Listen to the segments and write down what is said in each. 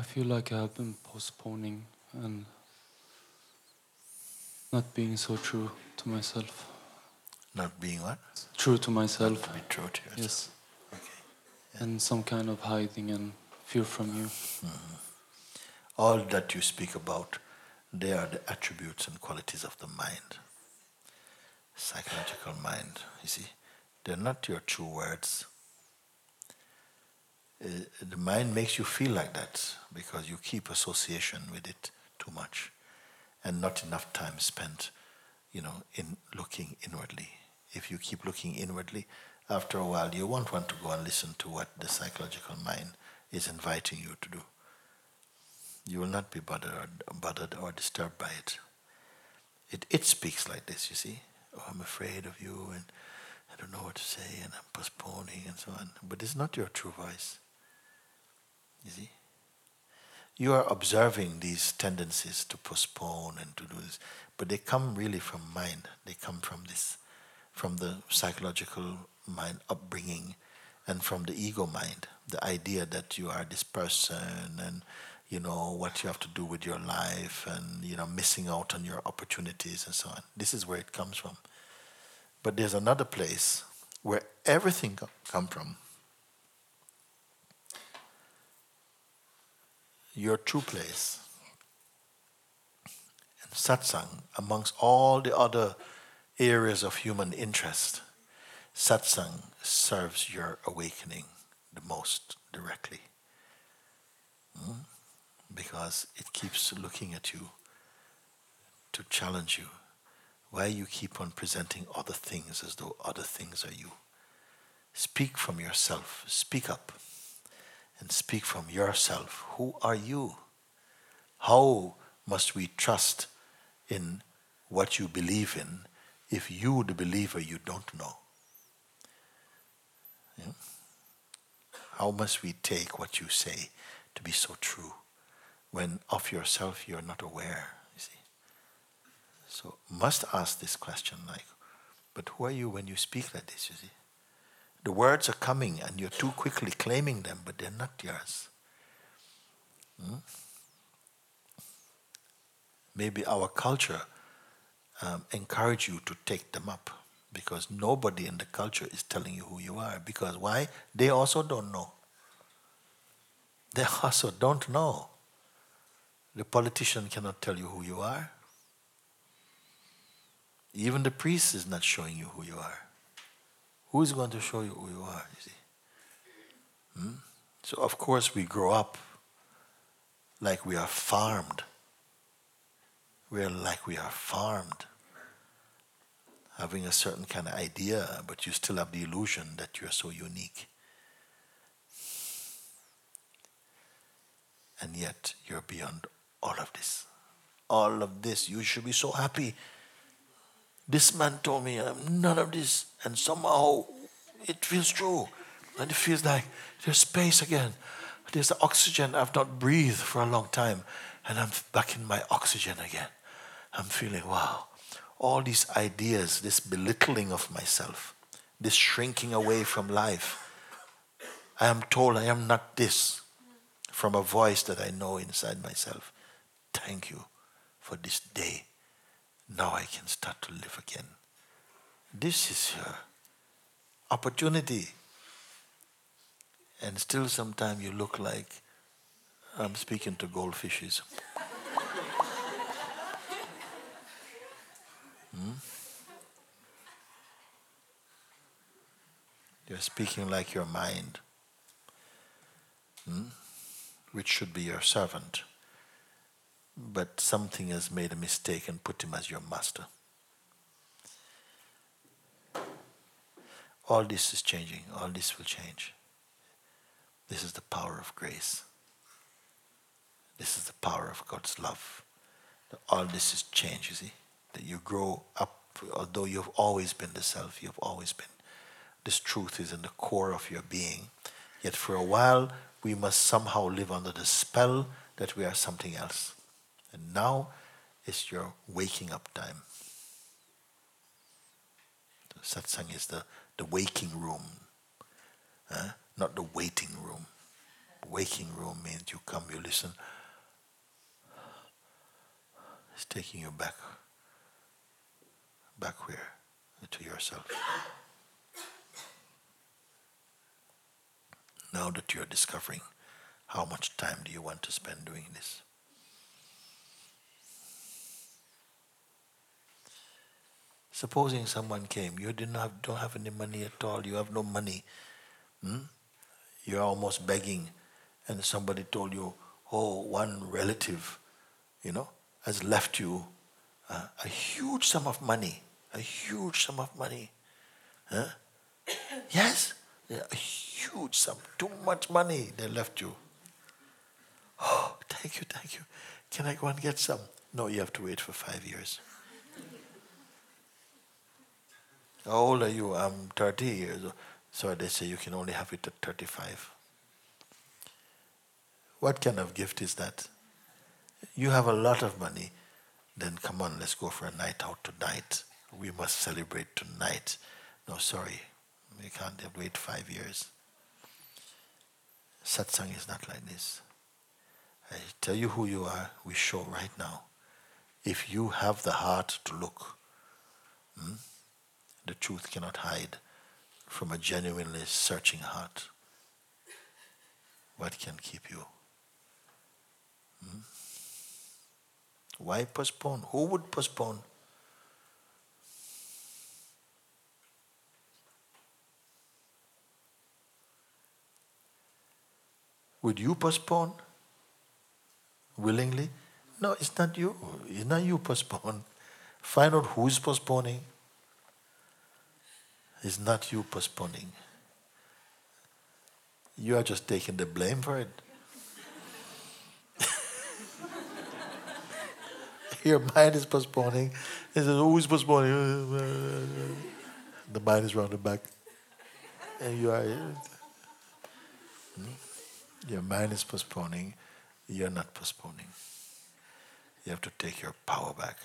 I feel like I've been postponing and not being so true to myself. Not being what? True to myself. To be true to yourself. Yes. Okay. And some kind of hiding and fear from you. Mm-hmm. All that you speak about, they are the attributes and qualities of the mind. Psychological mind, you see. They're not your true words. Uh, the mind makes you feel like that because you keep association with it too much and not enough time spent, you know, in looking inwardly. If you keep looking inwardly, after a while you won't want to go and listen to what the psychological mind is inviting you to do. You will not be bothered or, bothered or disturbed by it. It it speaks like this, you see. Oh, I'm afraid of you and I don't know what to say and I'm postponing and so on. But it's not your true voice. You see? You are observing these tendencies to postpone and to do this, but they come really from mind. They come from this, from the psychological mind upbringing and from the ego mind. The idea that you are this person and you know what you have to do with your life and you know missing out on your opportunities and so on. This is where it comes from. But there's another place where everything come from. Your true place. And satsang, amongst all the other areas of human interest, satsang serves your awakening the most directly. Hmm? Because it keeps looking at you to challenge you why you keep on presenting other things as though other things are you. Speak from yourself. Speak up. And speak from yourself. Who are you? How must we trust in what you believe in if you, the believer, you don't know? Yeah? How must we take what you say to be so true when of yourself you're not aware? You see, So must ask this question like, but who are you when you speak like this, you see? The words are coming and you're too quickly claiming them, but they're not yours. Hmm? Maybe our culture um, encourage you to take them up because nobody in the culture is telling you who you are. Because why? They also don't know. They also don't know. The politician cannot tell you who you are. Even the priest is not showing you who you are. Who is going to show you who you are, you see? Hmm? So, of course, we grow up like we are farmed. We are like we are farmed, having a certain kind of idea, but you still have the illusion that you're so unique. And yet, you're beyond all of this. All of this. You should be so happy this man told me I'm none of this, and somehow it feels true. And it feels like there's space again. There's the oxygen I've not breathed for a long time, and I'm back in my oxygen again. I'm feeling, wow, all these ideas, this belittling of myself, this shrinking away from life. I am told I am not this from a voice that I know inside myself. Thank you for this day now I can start to live again. This is your opportunity. And still, sometimes you look like I'm speaking to goldfishes. hmm? You're speaking like your mind, hmm? which should be your servant but something has made a mistake and put him as your master. All this is changing, all this will change. This is the power of grace. This is the power of God's love. All this is change, you see. That you grow up, although you've always been the self, you've always been. This truth is in the core of your being. Yet for a while, we must somehow live under the spell that we are something else. And now is your waking up time. The satsang is the, the waking room, uh, not the waiting room. waking room means you come, you listen. It's taking you back, back where? To yourself. Now that you're discovering, how much time do you want to spend doing this? Supposing someone came, you didn't have, don't have any money at all, you have no money, hmm? you're almost begging, and somebody told you, oh, one relative, you know, has left you uh, a huge sum of money, a huge sum of money. Huh? yes, yeah, a huge sum, too much money they left you. Oh, thank you, thank you. Can I go and get some? No, you have to wait for five years. How old are you? I'm 30 years old. So they say you can only have it at 35. What kind of gift is that? You have a lot of money, then come on, let's go for a night out tonight. We must celebrate tonight. No, sorry, we can't wait five years. Satsang is not like this. I tell you who you are, we show right now. If you have the heart to look, hmm, the truth cannot hide from a genuinely searching heart. What can keep you? Hmm? Why postpone? Who would postpone? Would you postpone willingly? No, it's not you. It's not you postpone. Find out who's postponing. It's not you postponing. You are just taking the blame for it. Your mind is postponing. It says, who's postponing? The mind is round the back. And you are. Hmm? Your mind is postponing. You're not postponing. You have to take your power back.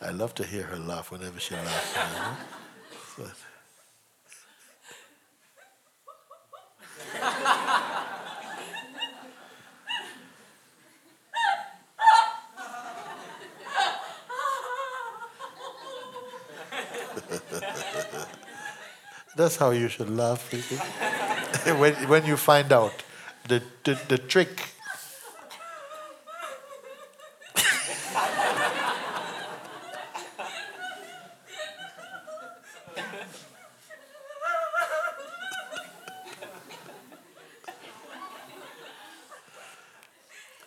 I love to hear her laugh whenever she laughs. That's how you should laugh. When, when you find out the, the, the trick.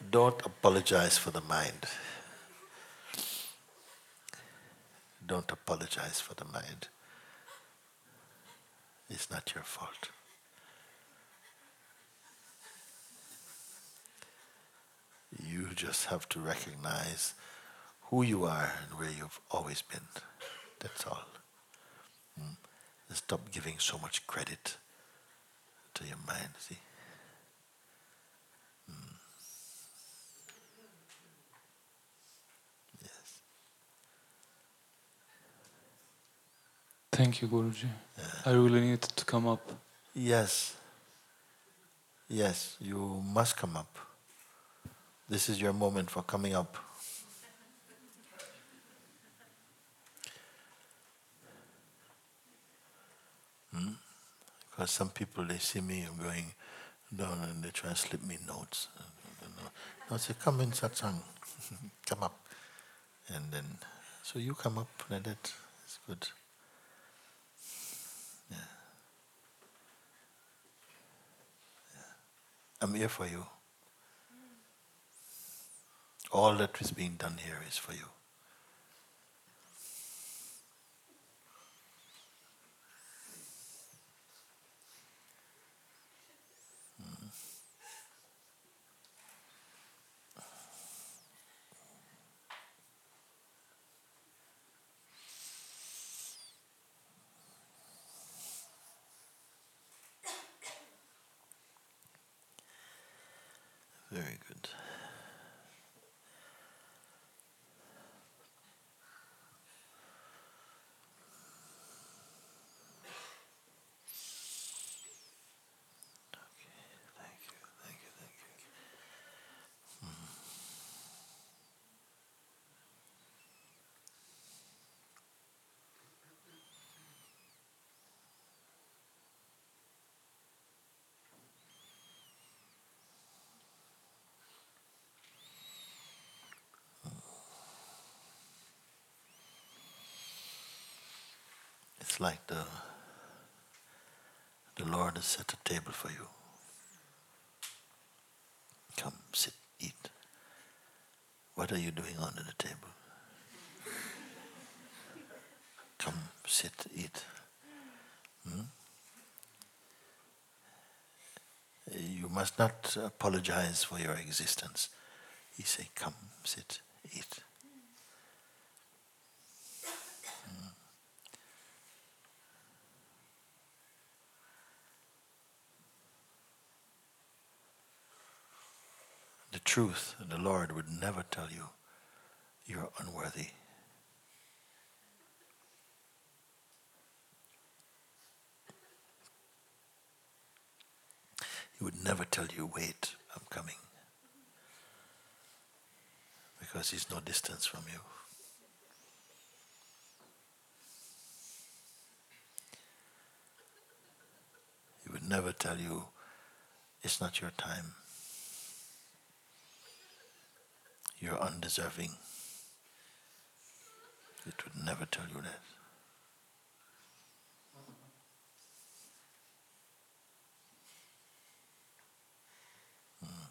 Don't apologize for the mind. Don't apologize for the mind. It's not your fault. You just have to recognize who you are and where you've always been. That's all. And Stop giving so much credit to your mind, see? Thank you, Guruji. I really need to come up. Yes. Yes, you must come up. This is your moment for coming up. Hmm? Because some people they see me going down and they try and slip me notes. I say, come in satsang, come up, and then so you come up like that. It's good. I'm here for you. All that is being done here is for you. Very good. Like the the Lord has set a table for you. Come, sit, eat. What are you doing under the table? Come, sit, eat. Hmm? You must not apologize for your existence. He said, Come, sit, eat. The truth, the Lord would never tell you you're unworthy. He would never tell you, wait, I'm coming. Because he's no distance from you. He would never tell you, it's not your time. You're undeserving. It would never tell you that. Mm,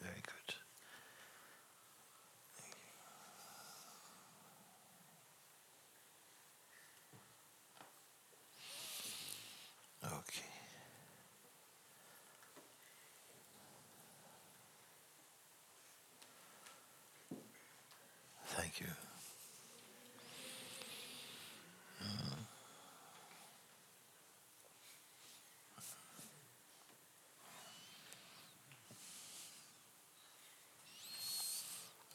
Very good. Okay. Thank you. Mm.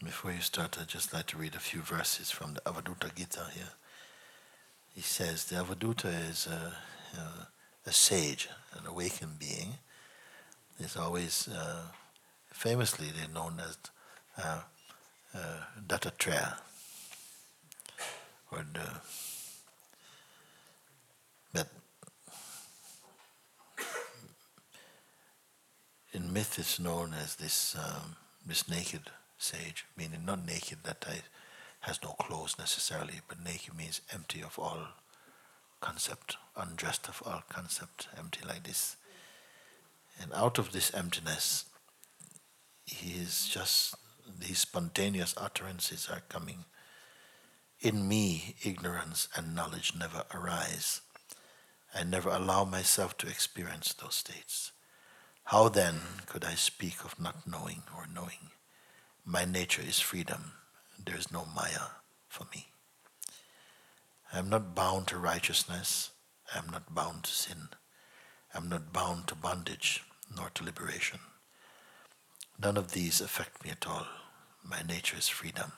Before you start, I'd just like to read a few verses from the Avaduta Gita here. He says the Avaduta is a, a, a sage, an awakened being. Is always uh, famously they're known as uh, uh, Dattatreya, or the but in myth it's known as this um, this naked sage, meaning not naked that I, has no clothes necessarily, but naked means empty of all concept, undressed of all concept, empty like this. And out of this emptiness, he is just these spontaneous utterances are coming. In me, ignorance and knowledge never arise. I never allow myself to experience those states. How then could I speak of not knowing or knowing? My nature is freedom. There is no Maya for me. I am not bound to righteousness. I am not bound to sin. I am not bound to bondage nor to liberation. None of these affect me at all. My nature is freedom.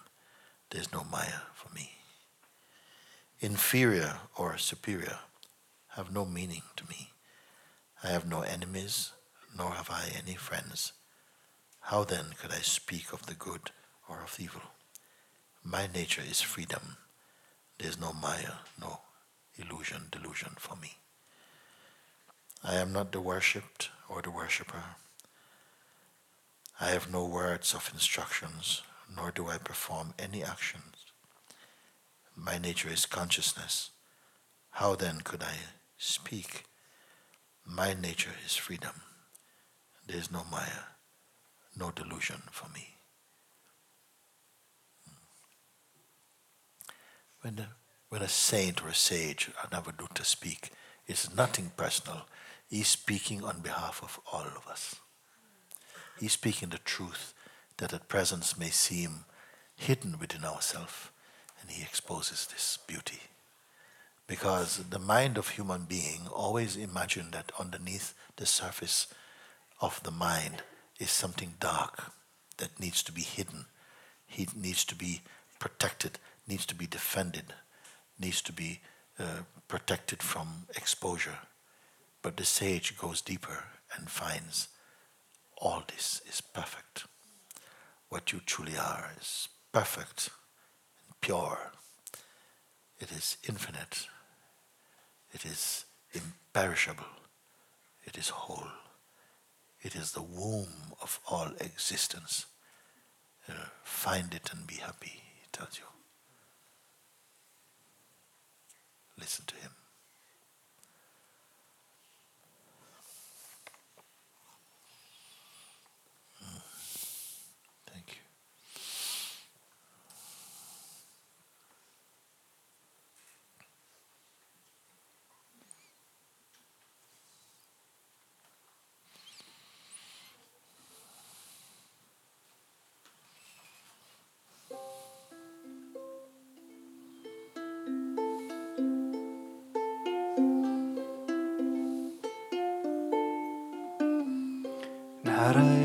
There is no Maya for me. Inferior or superior have no meaning to me. I have no enemies, nor have I any friends. How then could I speak of the good or of evil? My nature is freedom. There is no Maya, no illusion, delusion for me. I am not the worshipped or the worshipper. I have no words of instructions, nor do I perform any actions. My nature is consciousness. How then could I speak? My nature is freedom. There is no Maya, no delusion for me. When, the, when a saint or a sage, an avaduta speak, it's nothing personal. He's speaking on behalf of all of us. He's speaking the truth that at present may seem hidden within ourselves, and he exposes this beauty. Because the mind of human being always imagine that underneath the surface of the mind is something dark that needs to be hidden, he needs to be protected, needs to be defended, needs to be uh, protected from exposure. But the sage goes deeper and finds all this is perfect. What you truly are is perfect and pure. It is infinite. It is imperishable. It is whole. It is the womb of all existence. Find it and be happy, he tells you. Listen to him.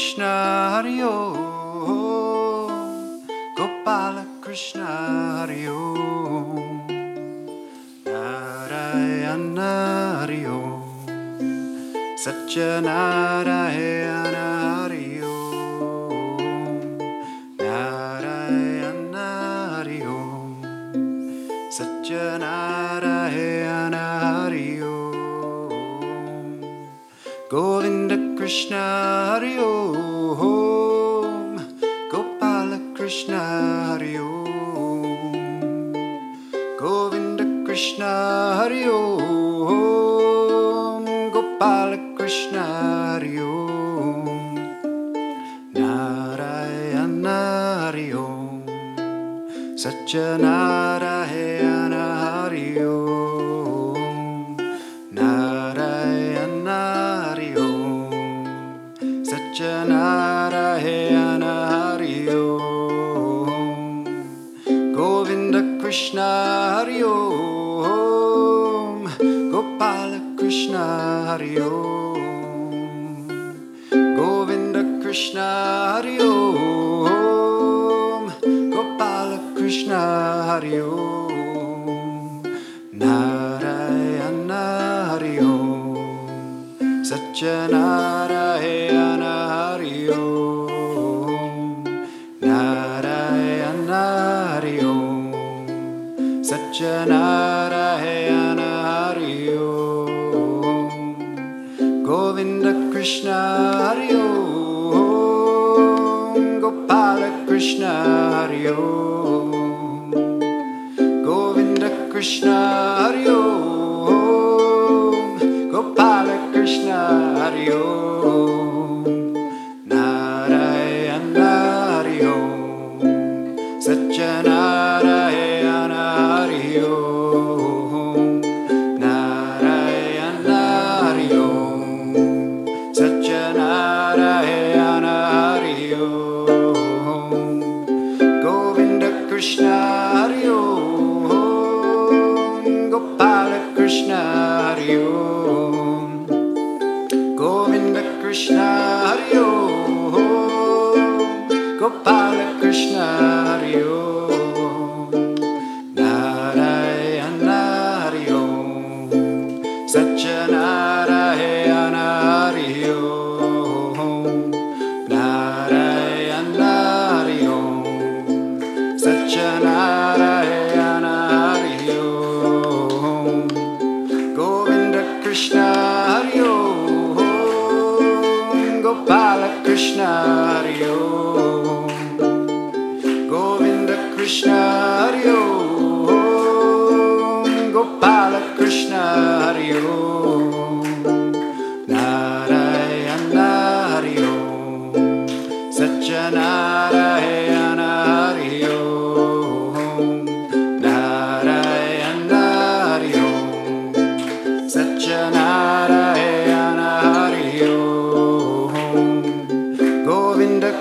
Krishna Hari Om. Gopala Krishna Hari Om. Narayana Hari Om. Satyanarayana Krishna Hari Om Gopala Krishna Hari Om Govinda Krishna Hari Om Gopala Krishna Hari Om Narayana Hari Om Satyanarayana Hari Om Gopala Krishna Hari Om Govinda Krishna Hari Om Gopala Krishna Hari Om Narayana Hari Om Satyanarayana Satyanarayana Hari Om. Govinda Krishna Hari Om. Gopala Krishna Hari Om. Govinda Krishna Hari Om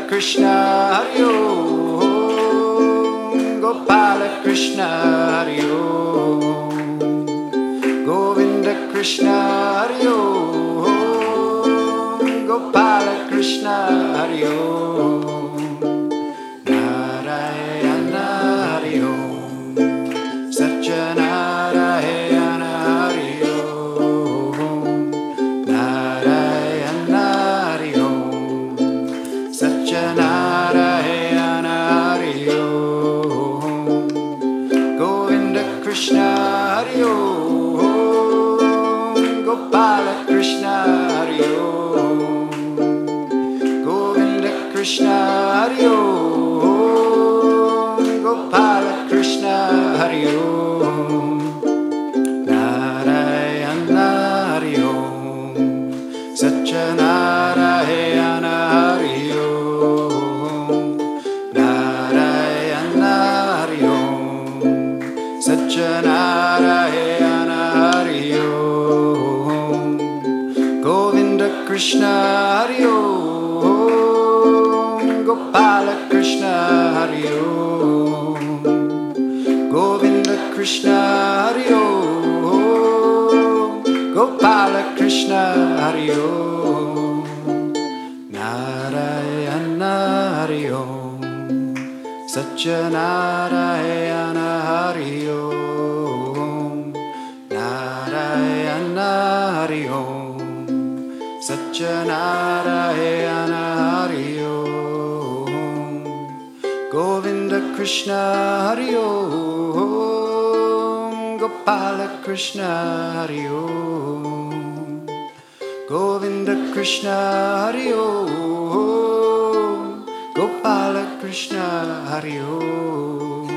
Krishna Hari Om. Gopala Krishna Hari Om. Govinda Krishna Hari Om. Gopala Krishna Hari Om Satyanarayana Hari Om. Govinda Krishna Hari Om. Gopala Krishna Hari Om. Govinda Krishna Hari Om. Gopala Krishna Hari Om.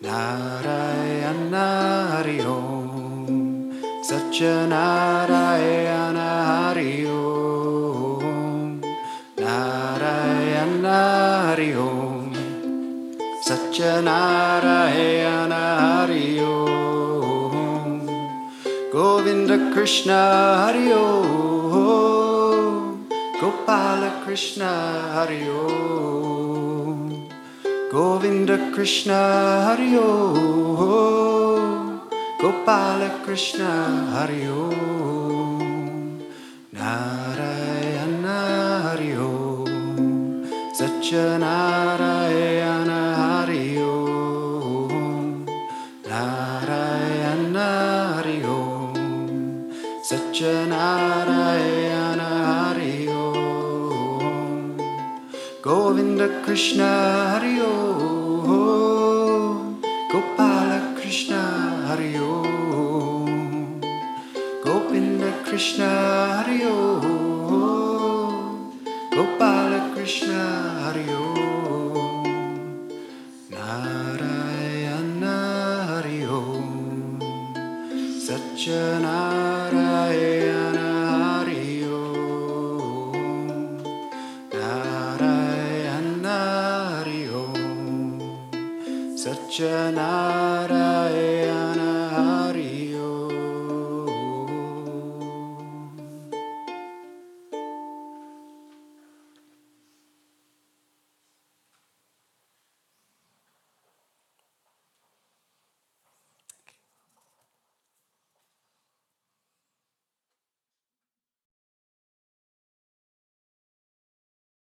Narayana Hari Om. Satyanarayana Satyanarayana Hari Om Govinda Krishna Hari Om Gopala Krishna Hari Om Govinda Krishna Hari Om Gopala Krishna Hari Om Narayana Hari Om Krishna Hari Om Gopala Krishna Hari Om Govinda Krishna Hari